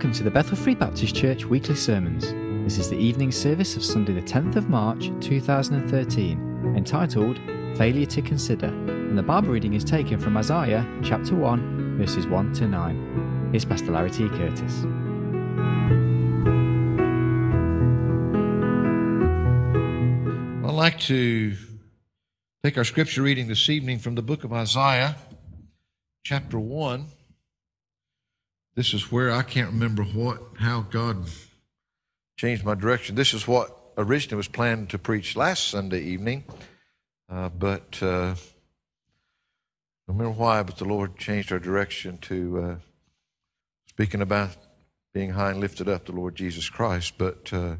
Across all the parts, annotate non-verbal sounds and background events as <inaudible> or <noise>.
Welcome to the Bethel Free Baptist Church weekly sermons. This is the evening service of Sunday, the 10th of March 2013, entitled Failure to Consider, and the Bible reading is taken from Isaiah chapter 1, verses 1 to 9. Here's Pastor Larry T. Curtis. I'd like to take our scripture reading this evening from the book of Isaiah, chapter 1. This is where I can't remember what, how God changed my direction. This is what originally was planned to preach last Sunday evening, uh, but uh, I don't remember why, but the Lord changed our direction to uh, speaking about being high and lifted up, the Lord Jesus Christ. But uh,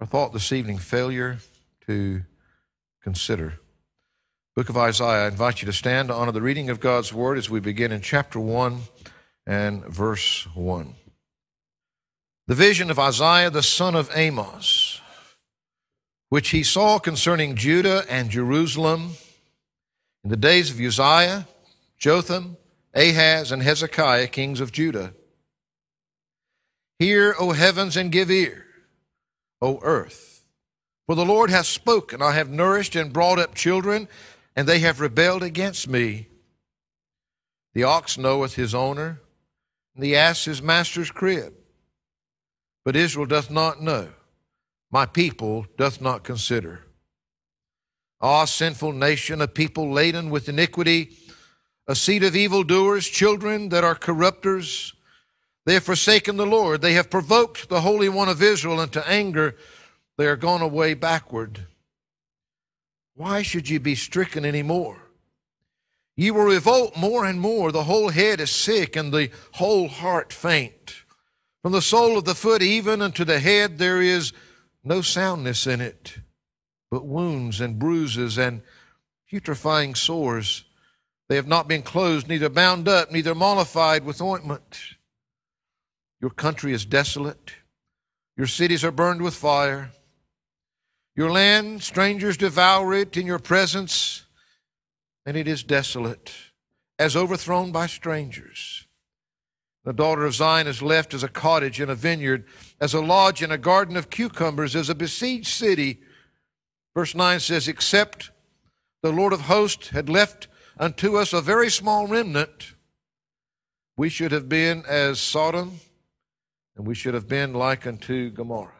our thought this evening, failure to consider. Book of Isaiah, I invite you to stand to honor the reading of God's Word as we begin in chapter 1 and verse 1. The vision of Isaiah the son of Amos, which he saw concerning Judah and Jerusalem in the days of Uzziah, Jotham, Ahaz, and Hezekiah, kings of Judah. Hear, O heavens, and give ear, O earth. For the Lord hath spoken, I have nourished and brought up children, and they have rebelled against me. The ox knoweth his owner, the ass his master's crib. But Israel doth not know, my people doth not consider. Ah, sinful nation, a people laden with iniquity, a seed of evildoers, children that are corrupters. They have forsaken the Lord. They have provoked the Holy One of Israel into anger. They are gone away backward. Why should ye be stricken any more? Ye will revolt more and more. The whole head is sick and the whole heart faint. From the sole of the foot even unto the head there is no soundness in it, but wounds and bruises and putrefying sores. They have not been closed, neither bound up, neither mollified with ointment. Your country is desolate. Your cities are burned with fire. Your land, strangers devour it in your presence and it is desolate, as overthrown by strangers. The daughter of Zion is left as a cottage in a vineyard, as a lodge in a garden of cucumbers, as a besieged city. Verse 9 says, Except the Lord of hosts had left unto us a very small remnant, we should have been as Sodom, and we should have been like unto Gomorrah.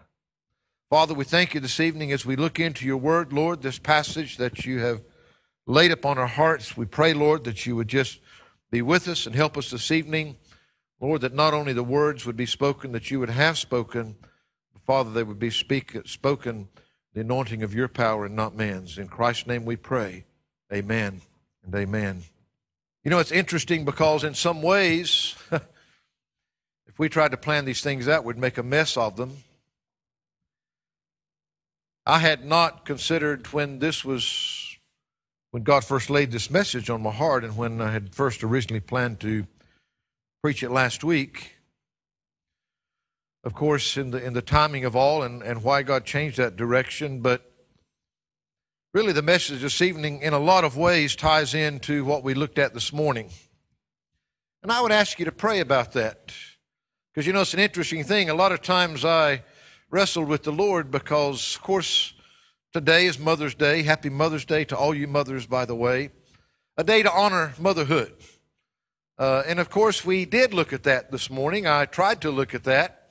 Father, we thank you this evening as we look into your word, Lord, this passage that you have laid upon our hearts. We pray, Lord, that you would just be with us and help us this evening. Lord, that not only the words would be spoken that you would have spoken, Father, they would be speak, spoken the anointing of your power and not man's. In Christ's name we pray. Amen and amen. You know, it's interesting because in some ways, <laughs> if we tried to plan these things out, we'd make a mess of them. I had not considered when this was when God first laid this message on my heart and when I had first originally planned to preach it last week, of course, in the, in the timing of all and, and why God changed that direction, but really the message this evening, in a lot of ways, ties into what we looked at this morning. And I would ask you to pray about that. Because, you know, it's an interesting thing. A lot of times I wrestled with the Lord because, of course, Today is Mother's Day. Happy Mother's Day to all you mothers, by the way. A day to honor motherhood. Uh, and of course, we did look at that this morning. I tried to look at that.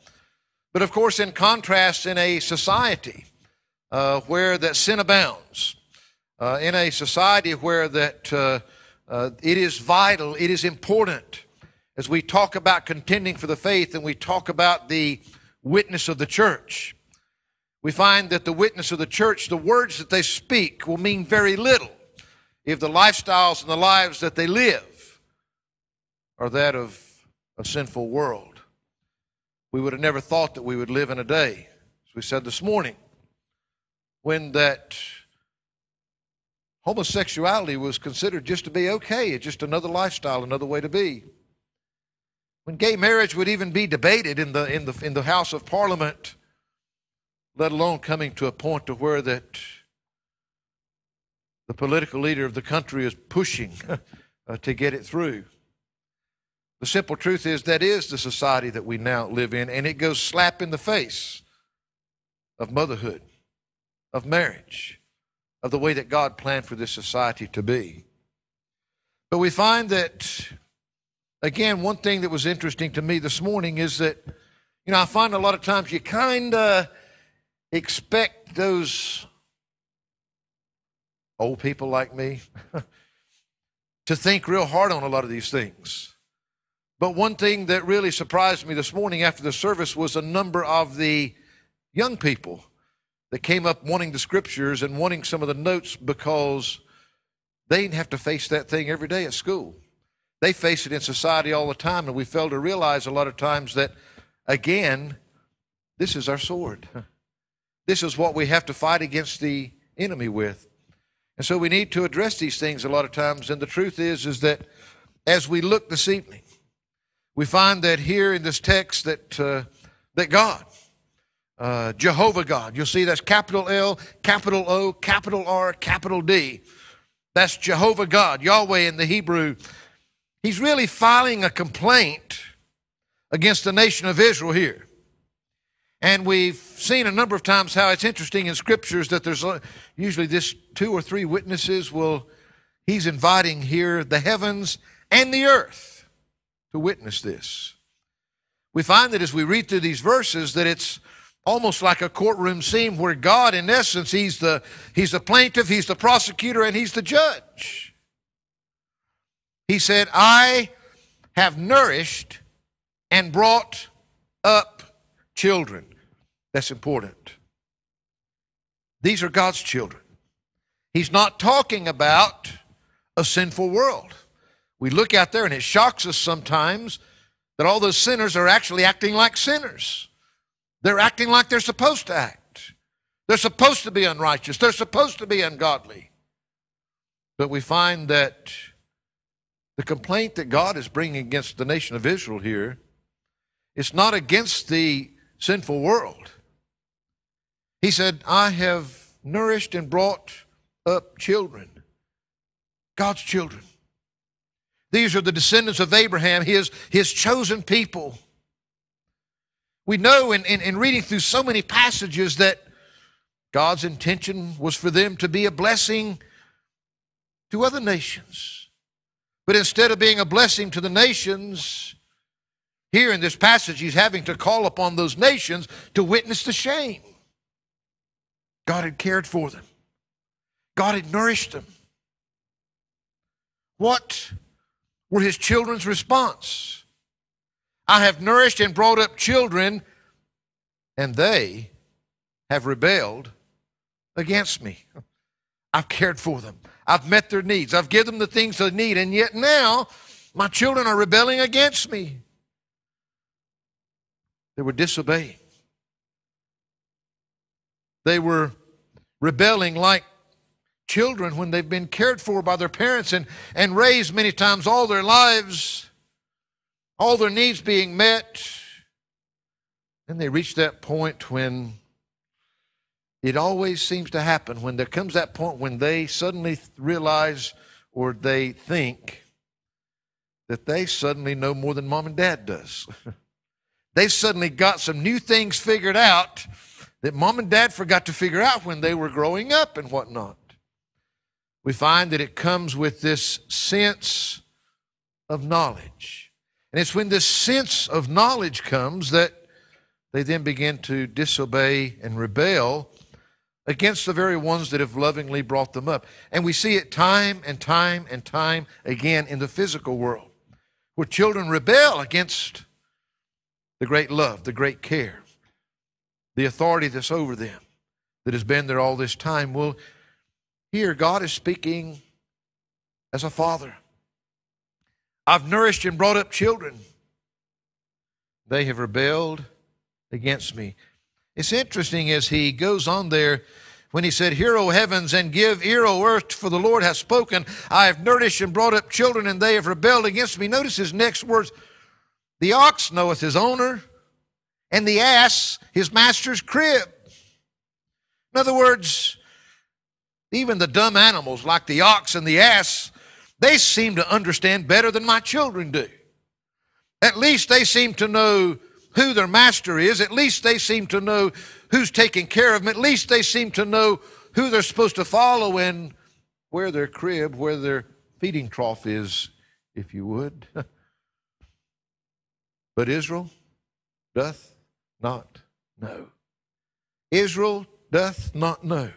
But of course, in contrast, in a society uh, where that sin abounds, uh, in a society where that uh, uh, it is vital, it is important, as we talk about contending for the faith and we talk about the witness of the church we find that the witness of the church, the words that they speak, will mean very little if the lifestyles and the lives that they live are that of a sinful world. We would have never thought that we would live in a day, as we said this morning, when that homosexuality was considered just to be okay, just another lifestyle, another way to be. When gay marriage would even be debated in the, in the, in the House of Parliament let alone coming to a point to where that the political leader of the country is pushing <laughs> uh, to get it through. The simple truth is that is the society that we now live in, and it goes slap in the face of motherhood, of marriage, of the way that God planned for this society to be. But we find that, again, one thing that was interesting to me this morning is that, you know, I find a lot of times you kind of expect those old people like me <laughs> to think real hard on a lot of these things. But one thing that really surprised me this morning after the service was a number of the young people that came up wanting the scriptures and wanting some of the notes because they didn't have to face that thing every day at school. They face it in society all the time, and we fail to realize a lot of times that, again, this is our sword. <laughs> This is what we have to fight against the enemy with. And so we need to address these things a lot of times. And the truth is, is that as we look this evening, we find that here in this text that uh, that God uh, Jehovah God. You'll see that's capital L, capital O, capital R, capital D. That's Jehovah God, Yahweh in the Hebrew. He's really filing a complaint against the nation of Israel here. And we've seen a number of times how it's interesting in scriptures that there's usually this two or three witnesses will, he's inviting here the heavens and the earth to witness this. We find that as we read through these verses that it's almost like a courtroom scene where God, in essence, he's the, he's the plaintiff, he's the prosecutor, and he's the judge. He said, I have nourished and brought up children. That's important. These are God's children. He's not talking about a sinful world. We look out there and it shocks us sometimes that all those sinners are actually acting like sinners. They're acting like they're supposed to act. They're supposed to be unrighteous. They're supposed to be ungodly. But we find that the complaint that God is bringing against the nation of Israel here is not against the sinful world. He said, I have nourished and brought up children, God's children. These are the descendants of Abraham, his, his chosen people. We know in, in, in reading through so many passages that God's intention was for them to be a blessing to other nations. But instead of being a blessing to the nations, here in this passage, he's having to call upon those nations to witness the shame. God had cared for them, God had nourished them. What were his children's response? I have nourished and brought up children, and they have rebelled against me. I've cared for them. I've met their needs. I've given them the things they need, and yet now my children are rebelling against me. They were disobeying. They were rebelling like children when they've been cared for by their parents and, and raised many times all their lives all their needs being met. And they reach that point when it always seems to happen when there comes that point when they suddenly realize or they think that they suddenly know more than mom and dad does. <laughs> they suddenly got some new things figured out that mom and dad forgot to figure out when they were growing up and whatnot. We find that it comes with this sense of knowledge. And it's when this sense of knowledge comes that they then begin to disobey and rebel against the very ones that have lovingly brought them up. And we see it time and time and time again in the physical world, where children rebel against the great love, the great care, the authority that's over them, that has been there all this time. Well, here God is speaking as a father. I've nourished and brought up children. They have rebelled against me. It's interesting as he goes on there when he said, Hear, O heavens, and give ear, O earth, for the Lord hath spoken. I have nourished and brought up children, and they have rebelled against me. Notice his next words The ox knoweth his owner, and the ass his master's crib. In other words, even the dumb animals like the ox and the ass they seem to understand better than my children do. At least they seem to know who their master is. At least they seem to know who's taking care of them. At least they seem to know who they're supposed to follow and where their crib, where their feeding trough is, if you would. <laughs> but Israel doth not know. Israel doth not know.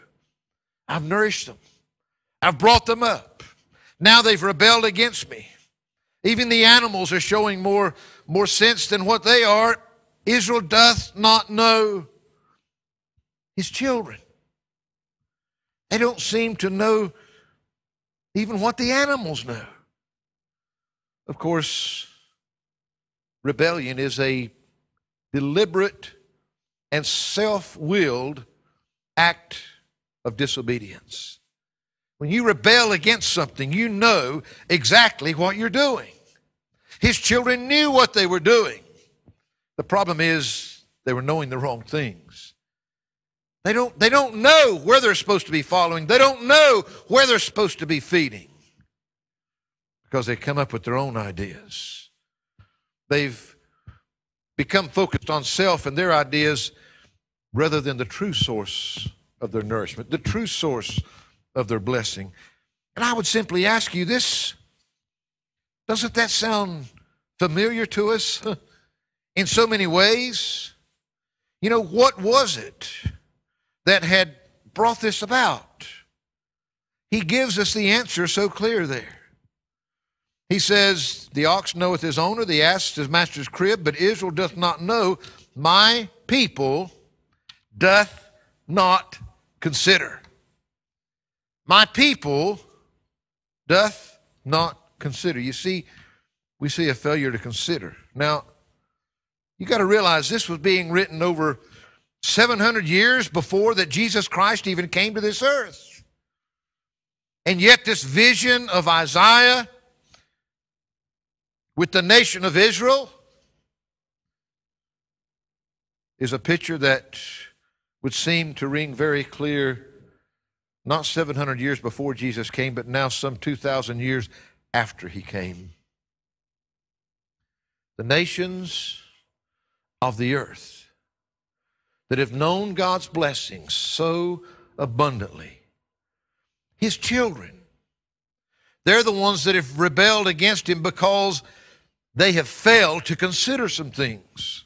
I've nourished them. I've brought them up. Now they've rebelled against me. Even the animals are showing more, more sense than what they are. Israel doth not know his children. They don't seem to know even what the animals know. Of course, rebellion is a deliberate and self willed act of disobedience. When you rebel against something, you know exactly what you're doing. His children knew what they were doing. The problem is they were knowing the wrong things. They don't, they don't know where they're supposed to be following. They don't know where they're supposed to be feeding because they come up with their own ideas. They've become focused on self and their ideas rather than the true source of their nourishment, the true source of their blessing. And I would simply ask you this doesn't that sound familiar to us <laughs> in so many ways? You know, what was it that had brought this about? He gives us the answer so clear there. He says, The ox knoweth his owner, the ass his master's crib, but Israel doth not know, my people doth not consider. My people doth not consider. You see, we see a failure to consider. Now, you got to realize this was being written over 700 years before that Jesus Christ even came to this earth. And yet, this vision of Isaiah with the nation of Israel is a picture that would seem to ring very clear not 700 years before Jesus came, but now some 2,000 years after he came. The nations of the earth that have known God's blessings so abundantly, his children, they're the ones that have rebelled against him because they have failed to consider some things.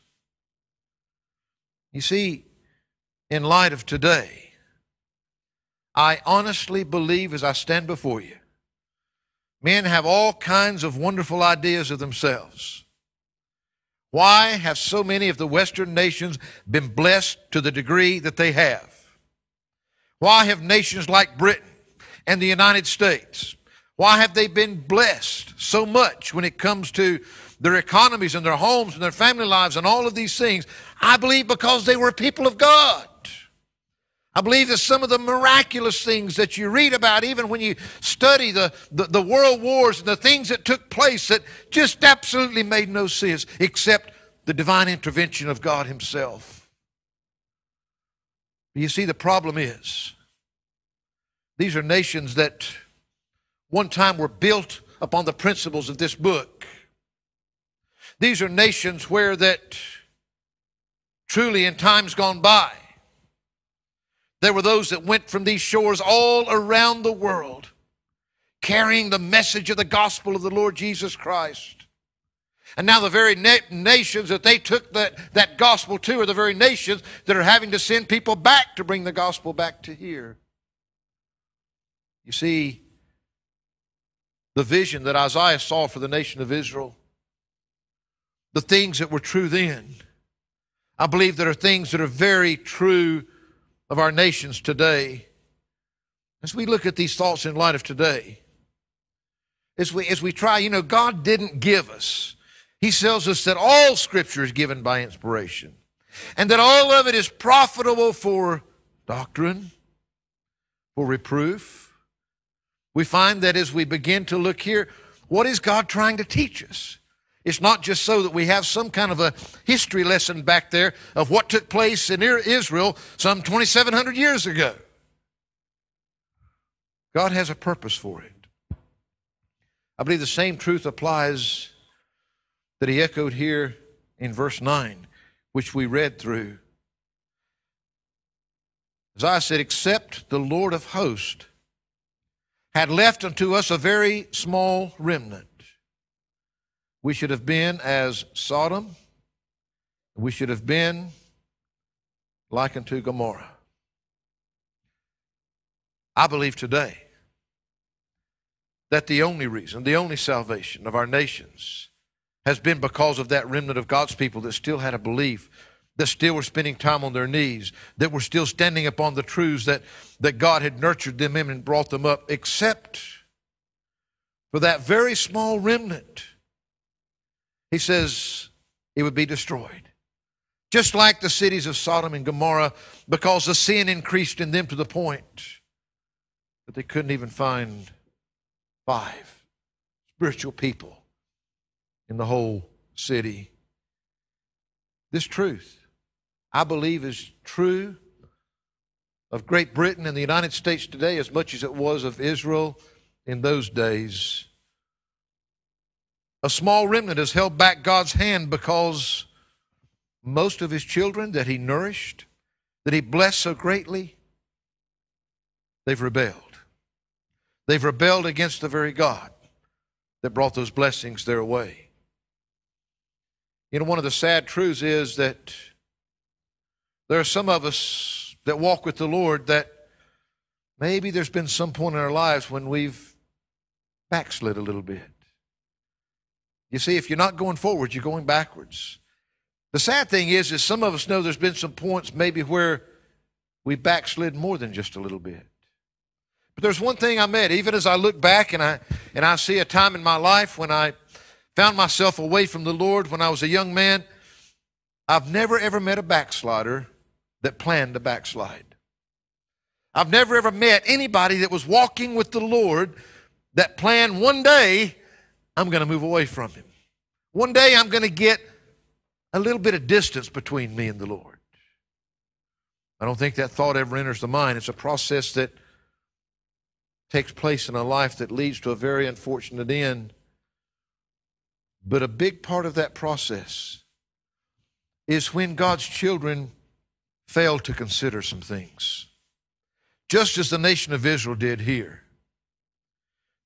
You see, in light of today, I honestly believe as I stand before you, men have all kinds of wonderful ideas of themselves. Why have so many of the Western nations been blessed to the degree that they have? Why have nations like Britain and the United States why have they been blessed so much when it comes to their economies and their homes and their family lives and all of these things? I believe because they were people of God. I believe that some of the miraculous things that you read about, even when you study the, the, the, world wars and the things that took place that just absolutely made no sense except the divine intervention of God Himself. You see, the problem is these are nations that one time were built upon the principles of this book. These are nations where that truly in times gone by, there were those that went from these shores all around the world carrying the message of the gospel of the Lord Jesus Christ. And now the very na- nations that they took that, that gospel to are the very nations that are having to send people back to bring the gospel back to here. You see, the vision that Isaiah saw for the nation of Israel, the things that were true then, I believe there are things that are very true of our nations today. As we look at these thoughts in light of today, as we, as we try, you know, God didn't give us. He tells us that all Scripture is given by inspiration and that all of it is profitable for doctrine, for reproof, we find that as we begin to look here, what is God trying to teach us? It's not just so that we have some kind of a history lesson back there of what took place in Israel some 2,700 years ago. God has a purpose for it. I believe the same truth applies that he echoed here in verse 9, which we read through. As I said, except the Lord of hosts had left unto us a very small remnant, we should have been as Sodom, we should have been like unto Gomorrah. I believe today that the only reason, the only salvation of our nations has been because of that remnant of God's people that still had a belief, that still were spending time on their knees, that were still standing upon the truths that, that God had nurtured them in and brought them up, except for that very small remnant. He says it would be destroyed. Just like the cities of Sodom and Gomorrah, because the sin increased in them to the point that they couldn't even find five spiritual people in the whole city. This truth, I believe, is true of Great Britain and the United States today as much as it was of Israel in those days. A small remnant has held back God's hand because most of his children that he nourished, that he blessed so greatly, they've rebelled. They've rebelled against the very God that brought those blessings their way. You know, one of the sad truths is that there are some of us that walk with the Lord that maybe there's been some point in our lives when we've backslid a little bit. You see, if you're not going forward, you're going backwards. The sad thing is, is some of us know there's been some points maybe where we backslid more than just a little bit. But there's one thing I met, even as I look back and I and I see a time in my life when I found myself away from the Lord when I was a young man. I've never ever met a backslider that planned to backslide. I've never ever met anybody that was walking with the Lord that planned one day I'm going to move away from him. One day I'm going to get a little bit of distance between me and the Lord. I don't think that thought ever enters the mind. It's a process that takes place in a life that leads to a very unfortunate end. But a big part of that process is when God's children fail to consider some things, just as the nation of Israel did here.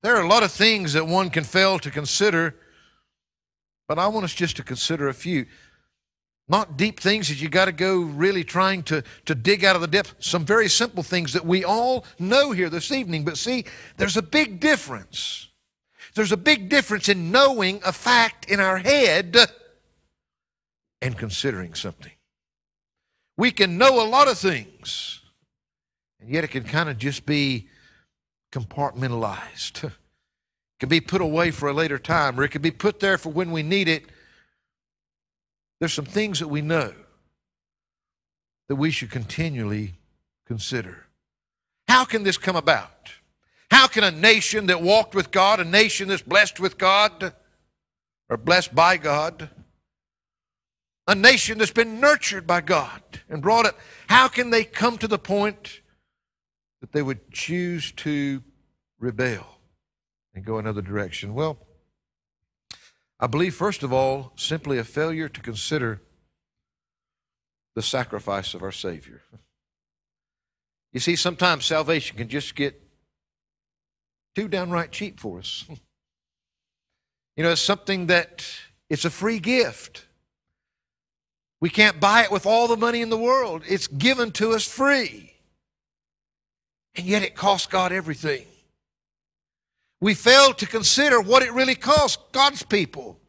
There are a lot of things that one can fail to consider, but I want us just to consider a few. Not deep things that you got to go really trying to, to dig out of the depth. Some very simple things that we all know here this evening. But see, there's a big difference. There's a big difference in knowing a fact in our head and considering something. We can know a lot of things, and yet it can kind of just be compartmentalized. <laughs> It can be put away for a later time, or it can be put there for when we need it there's some things that we know that we should continually consider. How can this come about? How can a nation that walked with God, a nation that's blessed with God, or blessed by God, a nation that's been nurtured by God and brought up, how can they come to the point that they would choose to rebel and go another direction? Well, I believe, first of all, simply a failure to consider the sacrifice of our Savior. You see, sometimes salvation can just get too downright cheap for us. <laughs> You know, it's something that it's a free gift. We can't buy it with all the money in the world. It's given to us free. And yet it costs God everything we fail to consider what it really costs God's people.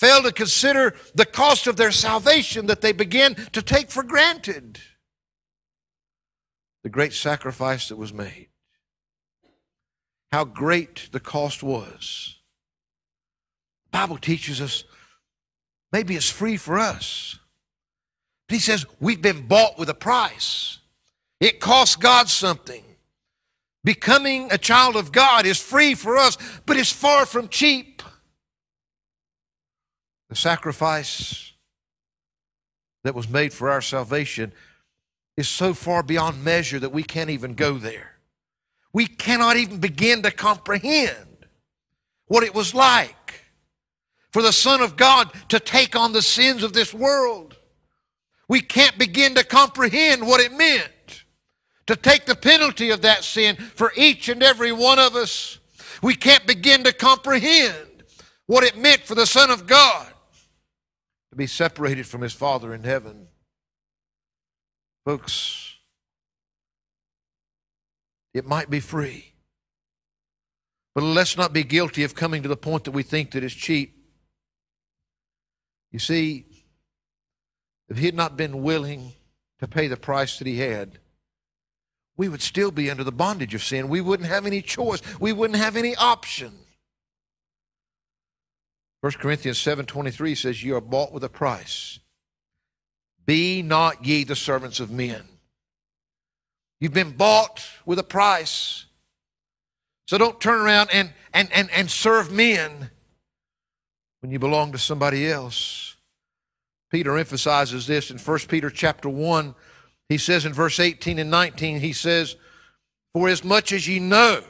Fail to consider the cost of their salvation that they begin to take for granted. The great sacrifice that was made. How great the cost was. The Bible teaches us maybe it's free for us. He says we've been bought with a price. It costs God something. Becoming a child of God is free for us, but it's far from cheap. The sacrifice that was made for our salvation is so far beyond measure that we can't even go there. We cannot even begin to comprehend what it was like for the Son of God to take on the sins of this world. We can't begin to comprehend what it meant to take the penalty of that sin for each and every one of us. We can't begin to comprehend what it meant for the Son of God to be separated from his Father in heaven. Folks, it might be free. But let's not be guilty of coming to the point that we think that it's cheap. You see, if he had not been willing to pay the price that he had, we would still be under the bondage of sin. We wouldn't have any choice. We wouldn't have any option. 1 Corinthians 7:23 says you are bought with a price. Be not ye the servants of men. You've been bought with a price. So don't turn around and, and, and, and serve men when you belong to somebody else. Peter emphasizes this in 1 Peter chapter 1 he says in verse 18 and 19, he says, For as much as ye know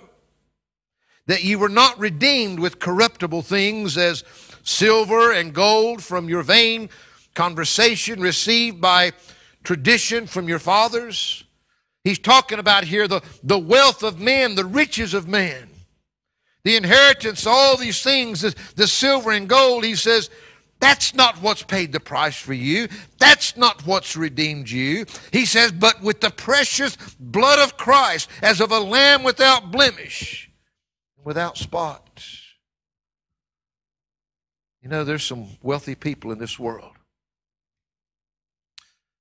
that ye were not redeemed with corruptible things as silver and gold from your vain conversation received by tradition from your fathers. He's talking about here the, the wealth of men, the riches of man, the inheritance, all these things, the, the silver and gold. He says, that's not what's paid the price for you. That's not what's redeemed you. He says, but with the precious blood of Christ, as of a lamb without blemish, without spot. You know, there's some wealthy people in this world.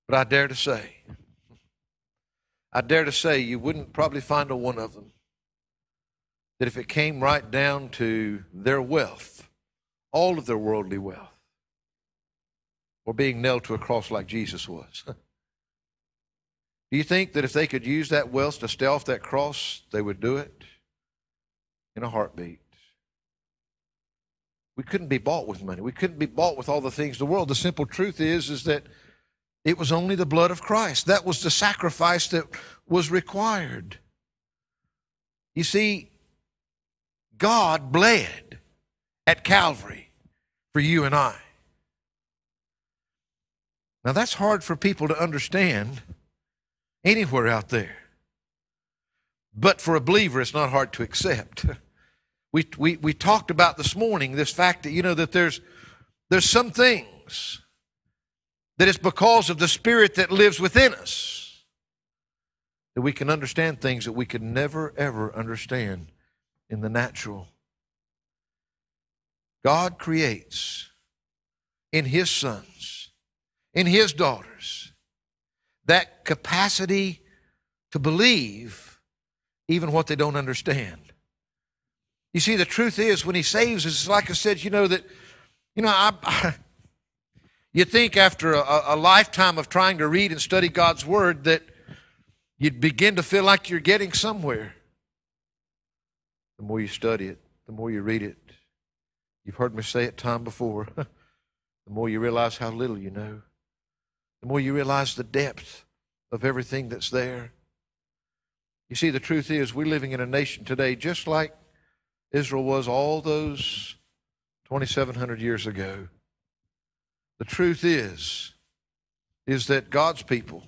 But I dare to say, I dare to say you wouldn't probably find a one of them that if it came right down to their wealth, all of their worldly wealth, or being nailed to a cross like Jesus was. <laughs> do you think that if they could use that wealth to stay off that cross, they would do it? In a heartbeat. We couldn't be bought with money. We couldn't be bought with all the things of the world. The simple truth is, is that it was only the blood of Christ. That was the sacrifice that was required. You see, God bled at Calvary for you and I. Now, that's hard for people to understand anywhere out there. But for a believer, it's not hard to accept. We, we, we talked about this morning this fact that, you know, that there's, there's some things that it's because of the Spirit that lives within us that we can understand things that we could never, ever understand in the natural. God creates in His sons in his daughters that capacity to believe even what they don't understand. You see, the truth is, when he saves us, like I said, you know, that, you know, I, I you think after a, a lifetime of trying to read and study God's Word that you'd begin to feel like you're getting somewhere. The more you study it, the more you read it. You've heard me say it time before. <laughs> the more you realize how little you know the more you realize the depth of everything that's there. You see, the truth is, we're living in a nation today just like Israel was all those 2,700 years ago. The truth is, is that God's people,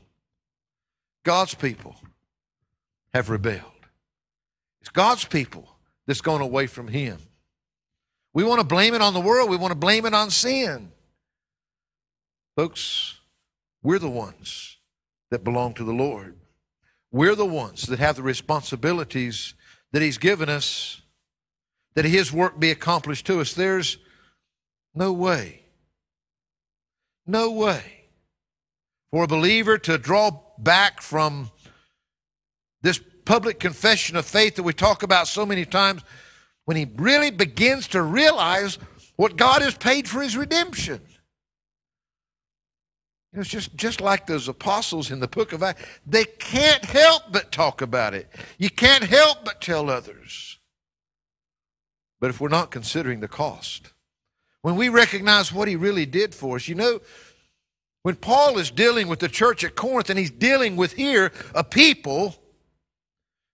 God's people have rebelled. It's God's people that's gone away from Him. We want to blame it on the world. We want to blame it on sin. Folks, we're the ones that belong to the Lord. We're the ones that have the responsibilities that He's given us, that His work be accomplished to us. There's no way, no way for a believer to draw back from this public confession of faith that we talk about so many times when he really begins to realize what God has paid for his redemption. It's just, just like those apostles in the book of Acts. They can't help but talk about it. You can't help but tell others. But if we're not considering the cost, when we recognize what he really did for us, you know, when Paul is dealing with the church at Corinth and he's dealing with here a people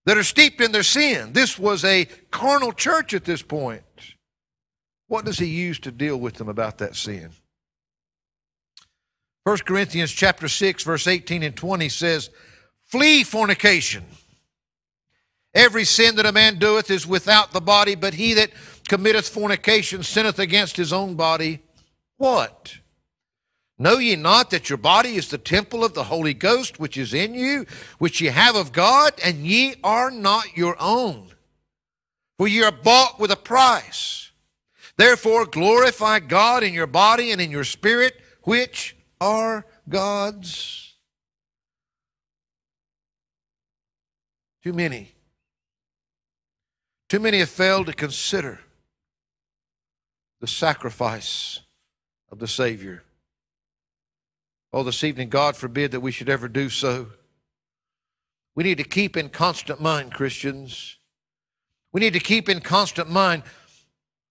that are steeped in their sin, this was a carnal church at this point. what does he use to deal with them about that sin? 1 Corinthians chapter 6 verse 18 and 20 says, "Flee fornication. Every sin that a man doeth is without the body, but he that committeth fornication sinneth against his own body." What? Know ye not that your body is the temple of the Holy Ghost which is in you, which ye have of God, and ye are not your own? For ye are bought with a price. Therefore glorify God in your body and in your spirit, which are God's. Too many. Too many have failed to consider the sacrifice of the Savior. Oh, this evening, God forbid that we should ever do so. We need to keep in constant mind, Christians. We need to keep in constant mind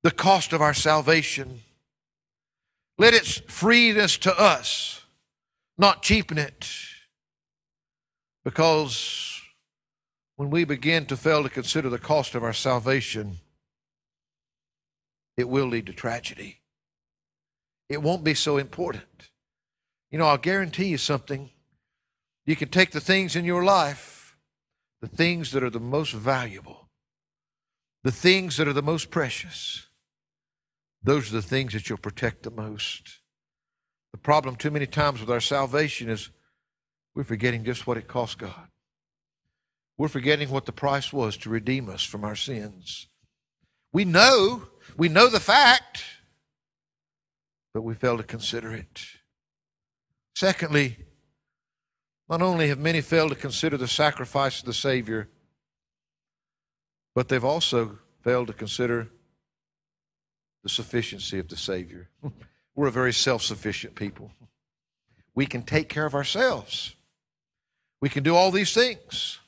the cost of our salvation. Let its freeness to us not cheapen it. Because when we begin to fail to consider the cost of our salvation, it will lead to tragedy. It won't be so important. You know, I'll guarantee you something. You can take the things in your life, the things that are the most valuable, the things that are the most precious, those are the things that you'll protect the most. The problem too many times with our salvation is we're forgetting just what it cost God. We're forgetting what the price was to redeem us from our sins. We know, we know the fact, but we fail to consider it. Secondly, not only have many failed to consider the sacrifice of the Savior, but they've also failed to consider the sufficiency of the Savior. <laughs> We're a very self sufficient people. We can take care of ourselves, we can do all these things.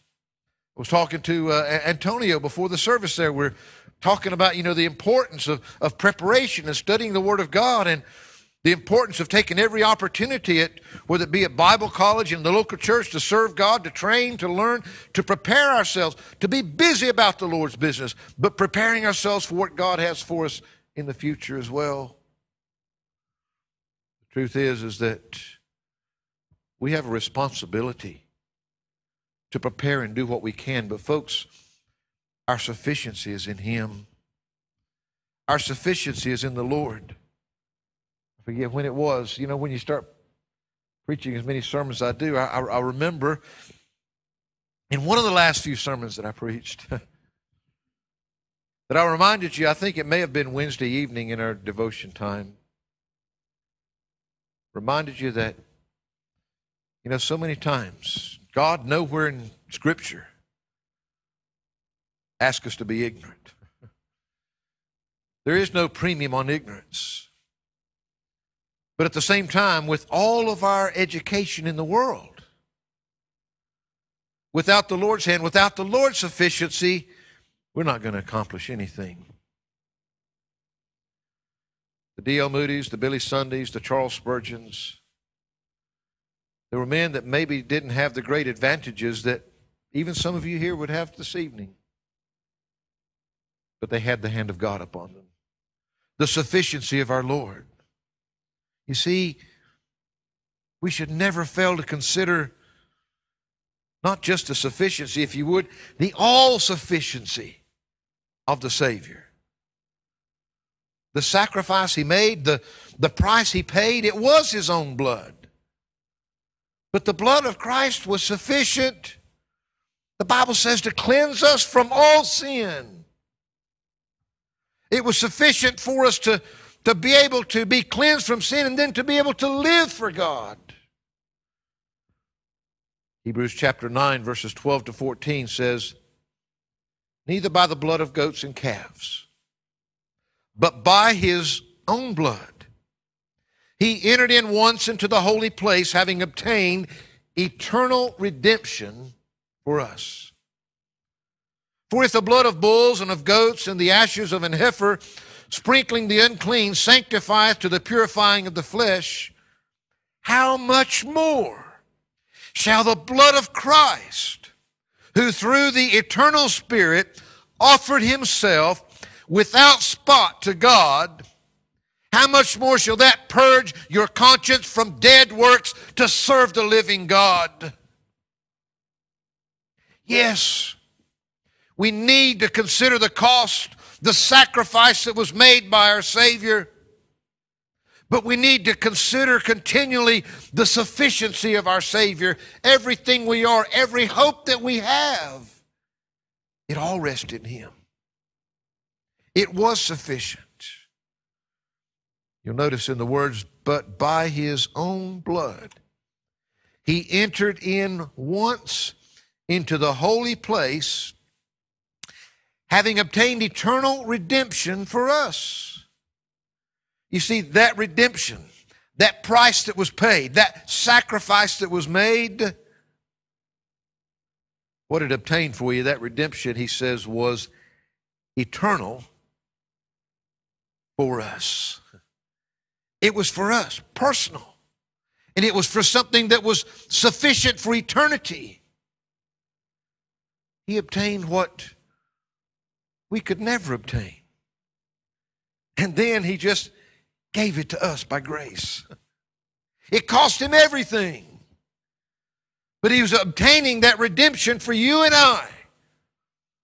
I was talking to uh, Antonio before the service there. We're talking about, you know, the importance of, of preparation and studying the Word of God and the importance of taking every opportunity at whether it be at Bible college in the local church to serve God, to train, to learn, to prepare ourselves, to be busy about the Lord's business, but preparing ourselves for what God has for us in the future as well. The truth is, is that we have a responsibility to prepare and do what we can. But, folks, our sufficiency is in Him. Our sufficiency is in the Lord. I forget when it was. You know, when you start preaching as many sermons as I do, I, I, I remember in one of the last few sermons that I preached. <laughs> that I reminded you, I think it may have been Wednesday evening in our devotion time, reminded you that, you know, so many times, God nowhere in Scripture asks us to be ignorant. There is no premium on ignorance. But at the same time, with all of our education in the world, without the Lord's hand, without the Lord's sufficiency, we're not going to accomplish anything. The D.L. Moody's, the Billy Sundays, the Charles Spurgeons, there were men that maybe didn't have the great advantages that even some of you here would have this evening. But they had the hand of God upon them, the sufficiency of our Lord. You see, we should never fail to consider not just the sufficiency, if you would, the all sufficiency of the Savior. The sacrifice he made, the, the price he paid, it was his own blood. But the blood of Christ was sufficient, the Bible says, to cleanse us from all sin. It was sufficient for us to, to be able to be cleansed from sin and then to be able to live for God. Hebrews chapter 9, verses 12 to 14 says, neither by the blood of goats and calves, but by his own blood. He entered in once into the holy place, having obtained eternal redemption for us. For if the blood of bulls and of goats and the ashes of an heifer, sprinkling the unclean, sanctifieth to the purifying of the flesh, how much more shall the blood of Christ, who through the eternal Spirit offered himself without spot to God, how much more shall that purge your conscience from dead works to serve the living God? Yes, we need to consider the cost, the sacrifice that was made by our Savior. But we need to consider continually the sufficiency of our Savior. Everything we are, every hope that we have, it all rests in Him. It was sufficient. You'll notice in the words, but by His own blood, He entered in once into the holy place, having obtained eternal redemption for us. You see, that redemption, that price that was paid, that sacrifice that was made, what it obtained for you, that redemption, he says, was eternal for us. It was for us, personal. And it was for something that was sufficient for eternity. He obtained what we could never obtain. And then he just gave it to us by grace. It cost him everything. But he was obtaining that redemption for you and I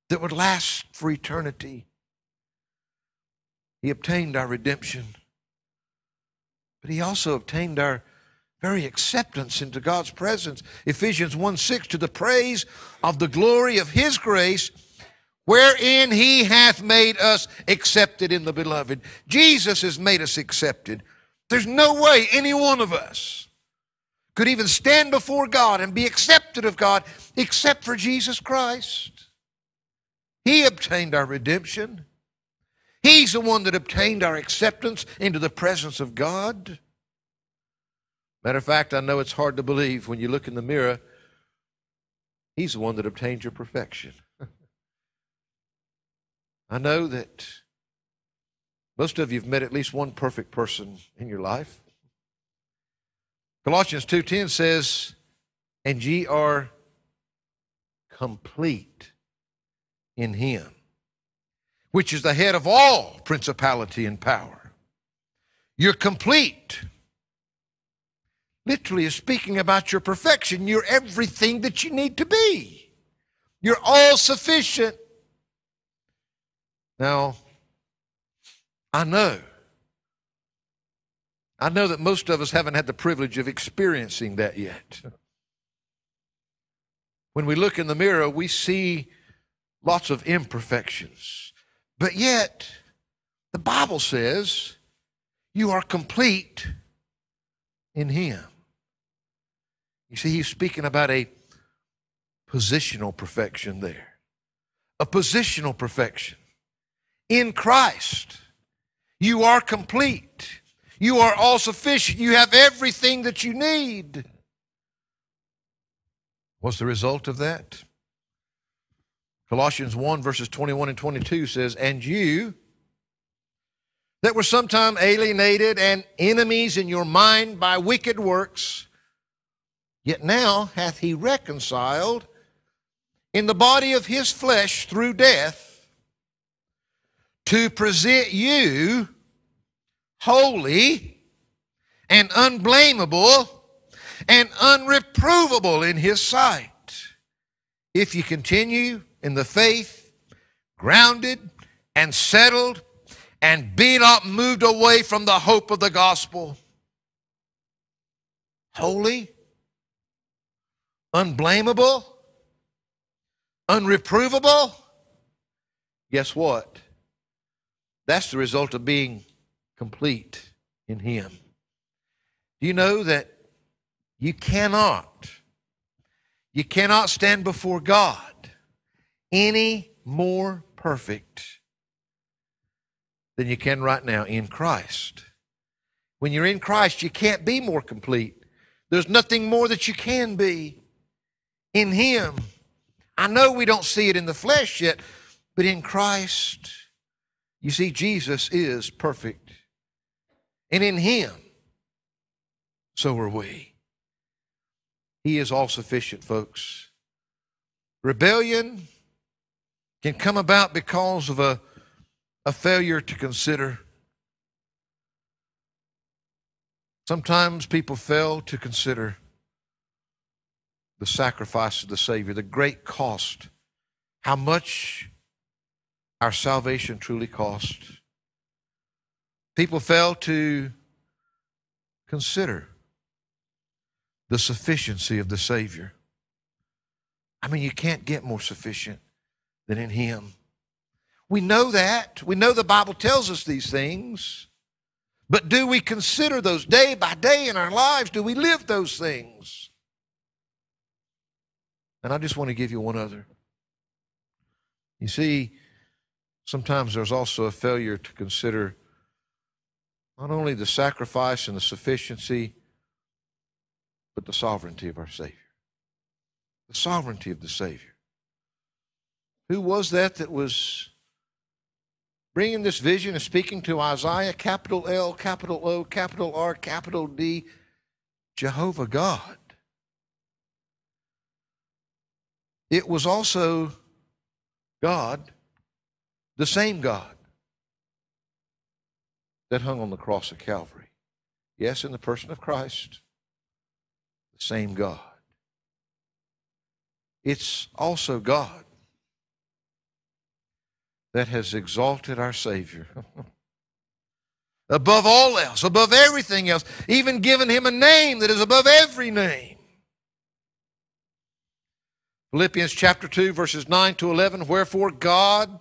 that would last for eternity. He obtained our redemption, but he also obtained our very acceptance into God's presence. Ephesians 1 6, to the praise of the glory of his grace wherein he hath made us accepted in the beloved. Jesus has made us accepted. There's no way any one of us could even stand before God and be accepted of God except for Jesus Christ. He obtained our redemption. He's the one that obtained our acceptance into the presence of God. Matter of fact, I know it's hard to believe when you look in the mirror, He's the one that obtained your perfection. I know that most of you have met at least one perfect person in your life. Colossians 2:10 says, "And ye are complete in him, which is the head of all principality and power." You're complete. Literally is speaking about your perfection. You're everything that you need to be. You're all sufficient. Now, I know. I know that most of us haven't had the privilege of experiencing that yet. When we look in the mirror, we see lots of imperfections. But yet, the Bible says you are complete in Him. You see, he's speaking about a positional perfection there, a positional perfection in Christ. You are complete. You are all sufficient. You have everything that you need. What's the result of that? Colossians 1, verses 21 and 22 says, And you that were sometime alienated and enemies in your mind by wicked works, yet now hath he reconciled in the body of his flesh through death to present you holy and unblameable and unreprovable in his sight. If you continue in the faith, grounded and settled, and be not moved away from the hope of the gospel. Holy, unblameable, unreprovable. Guess what? That's the result of being complete in Him. Do you know that you cannot, you cannot stand before God any more perfect than you can right now in Christ? When you're in Christ, you can't be more complete. There's nothing more that you can be in Him. I know we don't see it in the flesh yet, but in Christ, you see, Jesus is perfect. And in Him, so are we. He is all sufficient, folks. Rebellion can come about because of a, a failure to consider. Sometimes people fail to consider the sacrifice of the Savior, the great cost, how much our salvation truly cost. People fail to consider the sufficiency of the Savior. I mean, you can't get more sufficient than in Him. We know that. We know the Bible tells us these things. But do we consider those day by day in our lives? Do we live those things? And I just want to give you one other. You see, sometimes there's also a failure to consider not only the sacrifice and the sufficiency, but the sovereignty of our Savior. The sovereignty of the Savior. Who was that that was bringing this vision and speaking to Isaiah? Capital L, capital O, capital R, capital D. Jehovah God. It was also God, the same God, that hung on the cross of Calvary. Yes, in the person of Christ, the same God. It's also God that has exalted our Savior. <laughs> above all else, above everything else, even given him a name that is above every name. Philippians chapter 2, verses 9 to 11. Wherefore God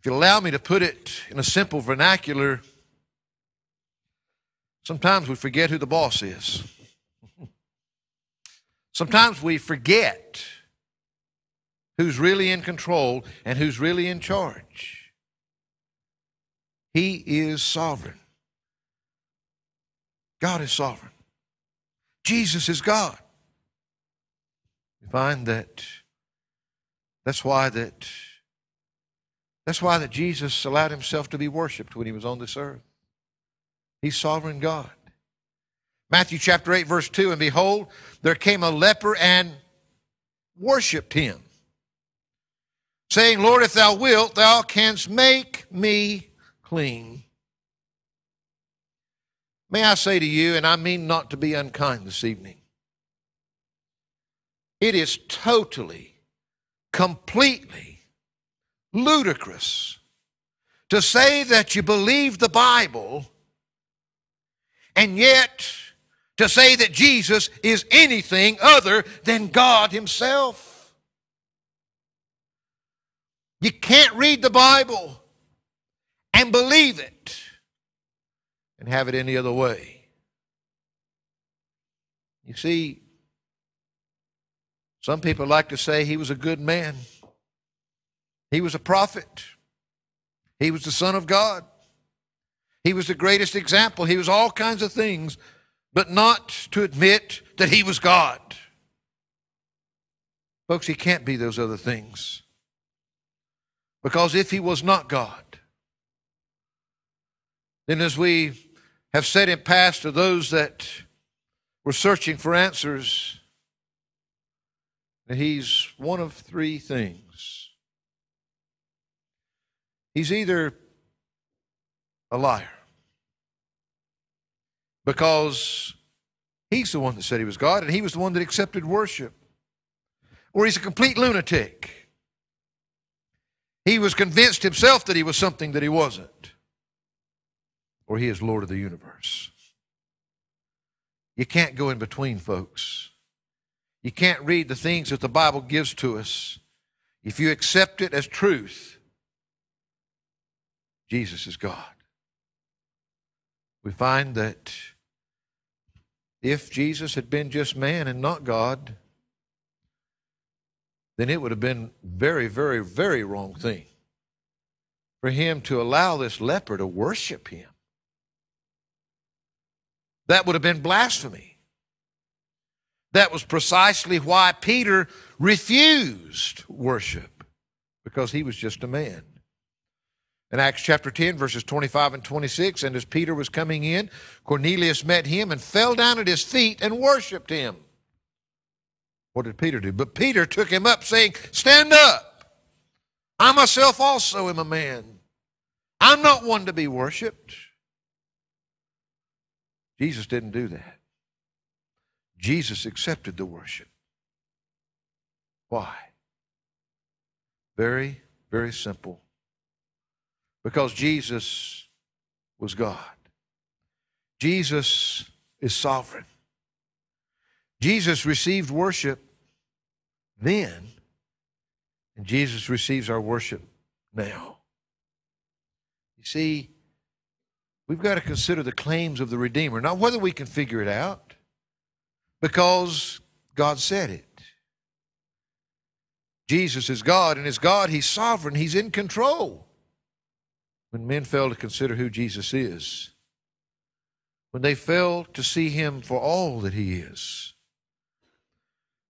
If you allow me to put it in a simple vernacular, sometimes we forget who the boss is. <laughs> Sometimes we forget who's really in control and who's really in charge. He is sovereign. God is sovereign. Jesus is God. We find that that's why that that's why that Jesus allowed himself to be worshiped when he was on this earth. He's sovereign God. Matthew chapter 8 verse 2 and behold there came a leper and worshiped him saying Lord if thou wilt thou canst make me clean. May I say to you and I mean not to be unkind this evening it is totally, completely ludicrous to say that you believe the Bible and yet to say that Jesus is anything other than God Himself. You can't read the Bible and believe it and have it any other way. You see, some people like to say he was a good man. He was a prophet. He was the Son of God. He was the greatest example. He was all kinds of things, but not to admit that he was God. Folks, he can't be those other things. Because if he was not God, then as we have said in past to those that were searching for answers, he's one of three things. He's either a liar because he's the one that said he was God and he was the one that accepted worship, or he's a complete lunatic. He was convinced himself that he was something that he wasn't, or he is Lord of the universe. You can't go in between, folks. You can't read the things that the Bible gives to us. If you accept it as truth, Jesus is God. We find that if Jesus had been just man and not God, then it would have been very, very, very wrong thing for him to allow this leper to worship him. That would have been blasphemy. That was precisely why Peter refused worship, because he was just a man. In Acts chapter 10, verses 25 and 26, and as Peter was coming in, Cornelius met him and fell down at his feet and worshiped him. What did Peter do? But Peter took him up, saying, Stand up. I myself also am a man. I'm not one to be worshiped. Jesus didn't do that. Jesus accepted the worship. Why? Very, very simple. Because Jesus was God. Jesus is sovereign. Jesus received worship then, and Jesus receives our worship now. You see, we've got to consider the claims of the Redeemer, not whether we can figure it out, because God said it. Jesus is God, and as God, He's sovereign, He's in control. When men fail to consider who Jesus is, when they fail to see Him for all that He is,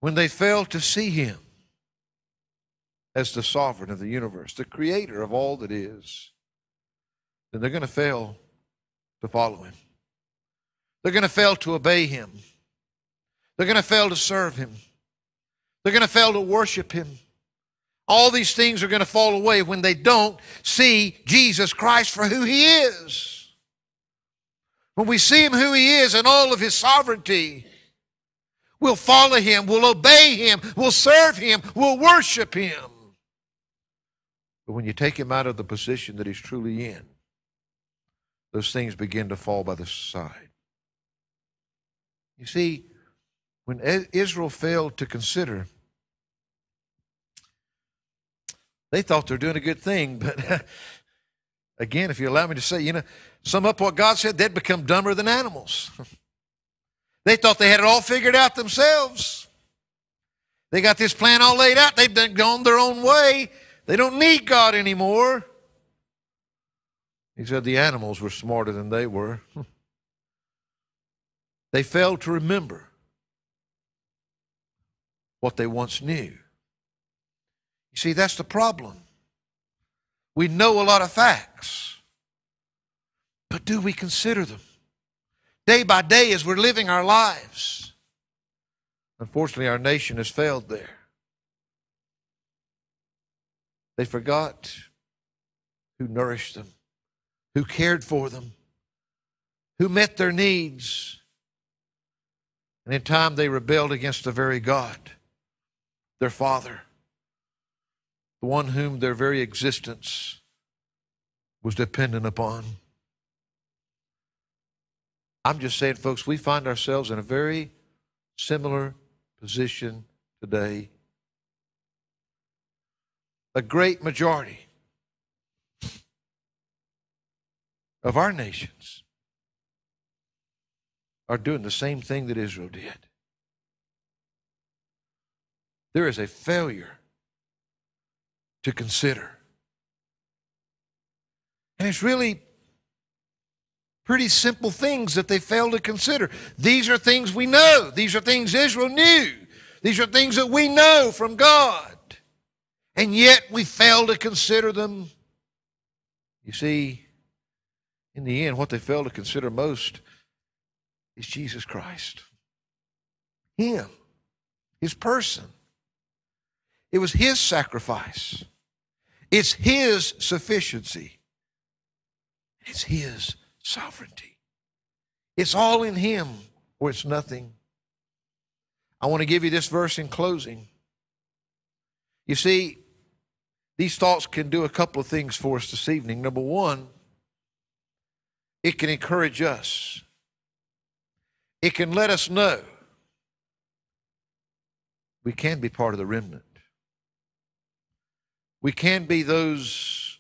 when they fail to see him as the sovereign of the universe, the creator of all that is, then they're going to fail to follow him. They're going to fail to obey him. They're going to fail to serve him. They're going to fail to worship him. All these things are going to fall away when they don't see Jesus Christ for who he is. When we see him who he is and all of his sovereignty, We'll follow him. We'll obey him. We'll serve him. We'll worship him. But when you take him out of the position that he's truly in, those things begin to fall by the side. You see, when Israel failed to consider, they thought they're doing a good thing, but <laughs> again, if you allow me to say, you know, sum up what God said, they'd become dumber than animals. <laughs> They thought they had it all figured out themselves. They got this plan all laid out. They've done gone their own way. They don't need God anymore. He said the animals were smarter than they were. <laughs> they failed to remember what they once knew. You see, that's the problem. We know a lot of facts, but do we consider them? day by day as we're living our lives. Unfortunately, our nation has failed there. They forgot who nourished them, who cared for them, who met their needs. And in time, they rebelled against the very God, their Father, the one whom their very existence was dependent upon. I'm just saying, folks, we find ourselves in a very similar position today. A great majority of our nations are doing the same thing that Israel did. There is a failure to consider. And it's really pretty simple things that they fail to consider. These are things we know. These are things Israel knew. These are things that we know from God. And yet we fail to consider them. You see, in the end, what they fail to consider most is Jesus Christ. Him, His person. It was His sacrifice, it's His sufficiency, it's His sovereignty. It's all in Him or it's nothing. I want to give you this verse in closing. You see, these thoughts can do a couple of things for us this evening. Number one, it can encourage us, it can let us know we can be part of the remnant. We can be those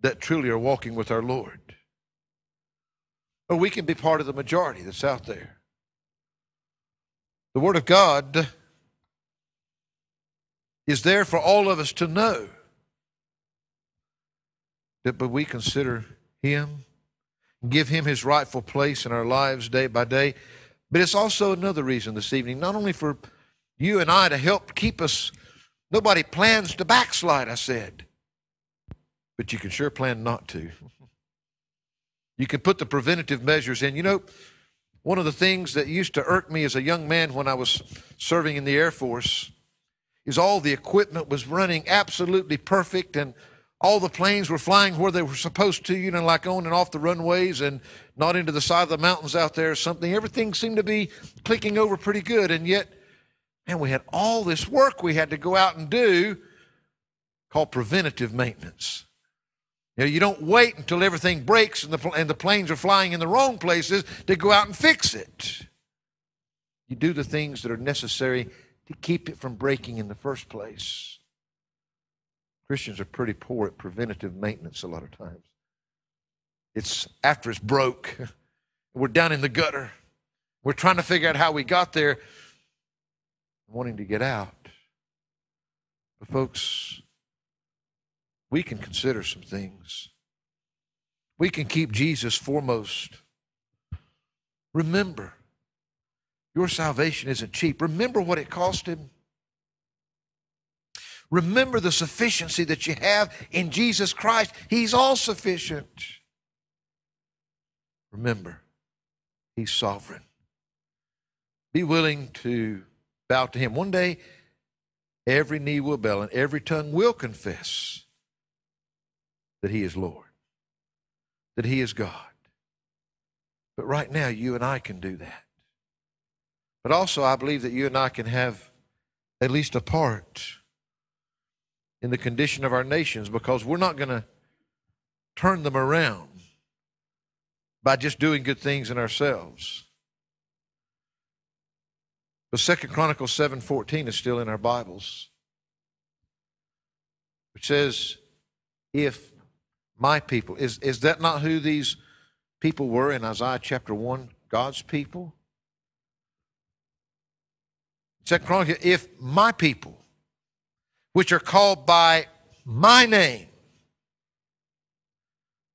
that truly are walking with our Lord. Or we can be part of the majority that's out there. The Word of God is there for all of us to know. that but we consider him, give him his rightful place in our lives day by day. But it's also another reason this evening, not only for you and I to help keep us, nobody plans to backslide, I said. But you can sure plan not to. <laughs> You can put the preventative measures in. You know, one of the things that used to irk me as a young man when I was serving in the Air Force is all the equipment was running absolutely perfect and all the planes were flying where they were supposed to, you know, like on and off the runways and not into the side of the mountains out there or something. Everything seemed to be clicking over pretty good. And yet, man, we had all this work we had to go out and do called preventative maintenance. You know, you don't wait until everything breaks and the, and the planes are flying in the wrong places to go out and fix it. You do the things that are necessary to keep it from breaking in the first place. Christians are pretty poor at preventative maintenance a lot of times. It's after it's broke. <laughs> We're down in the gutter. We're trying to figure out how we got there, wanting to get out. But, folks, we can consider some things. We can keep Jesus foremost. Remember, your salvation isn't cheap. Remember what it cost him. Remember the sufficiency that you have in Jesus Christ. He's all sufficient. Remember, He's sovereign. Be willing to bow to Him. One day, every knee will bow and every tongue will confess that He is Lord, that He is God. But right now, you and I can do that. But also, I believe that you and I can have at least a part in the condition of our nations because we're not going to turn them around by just doing good things in ourselves. But Second Chronicles 7:14 is still in our Bibles. Which says, if my people. Is, is that not who these people were in Isaiah chapter 1? God's people? Second Chronicles, if my people, which are called by my name,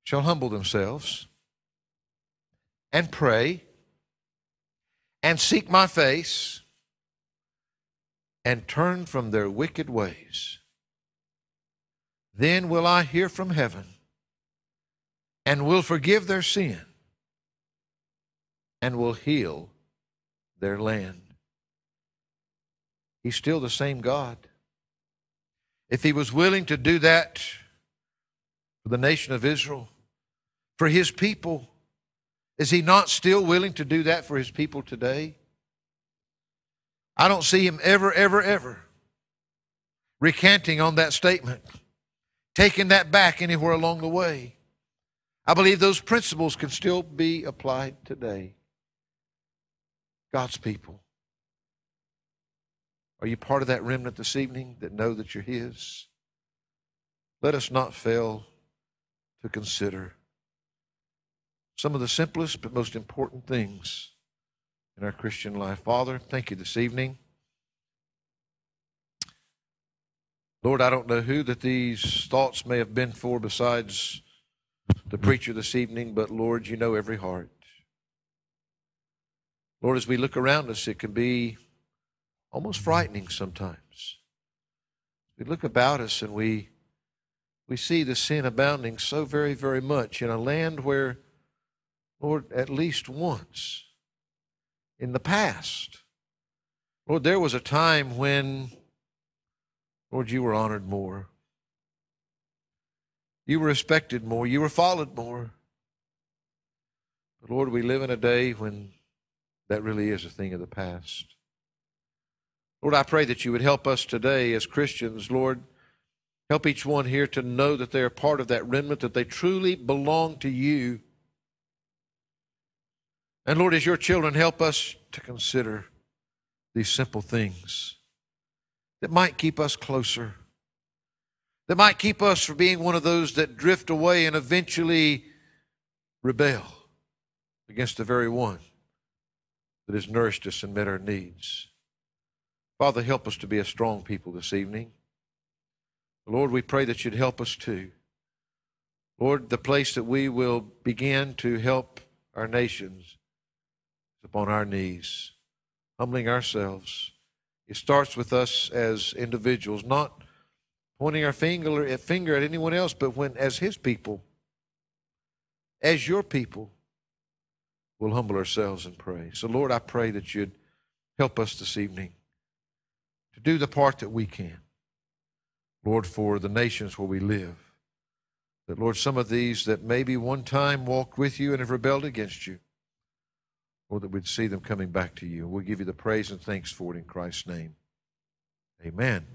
shall humble themselves and pray and seek my face and turn from their wicked ways, then will I hear from heaven and will forgive their sin and will heal their land. He's still the same God. If he was willing to do that for the nation of Israel, for his people, is he not still willing to do that for his people today? I don't see him ever, ever, ever recanting on that statement, taking that back anywhere along the way. I believe those principles can still be applied today. God's people. Are you part of that remnant this evening that know that you're His? Let us not fail to consider some of the simplest but most important things in our Christian life. Father, thank you this evening. Lord, I don't know who that these thoughts may have been for besides the preacher this evening, but Lord, you know every heart. Lord, as we look around us, it can be almost frightening sometimes. We look about us and we we see the sin abounding so very, very much in a land where, Lord, at least once in the past, Lord, there was a time when, Lord, you were honored more. You were respected more. You were followed more. But Lord, we live in a day when that really is a thing of the past. Lord, I pray that you would help us today as Christians, Lord. Help each one here to know that they are part of that remnant, that they truly belong to you. And Lord, as your children, help us to consider these simple things that might keep us closer that might keep us from being one of those that drift away and eventually rebel against the very one that has nourished us and met our needs. Father, help us to be a strong people this evening. Lord, we pray that you'd help us too. Lord, the place that we will begin to help our nations is upon our knees, humbling ourselves. It starts with us as individuals, not pointing our finger, finger at anyone else, but when, as His people, as your people, we'll humble ourselves and pray. So, Lord, I pray that you'd help us this evening to do the part that we can. Lord, for the nations where we live. That, Lord, some of these that maybe one time walked with you and have rebelled against you, Lord, that we'd see them coming back to you. We'll give you the praise and thanks for it in Christ's name. Amen.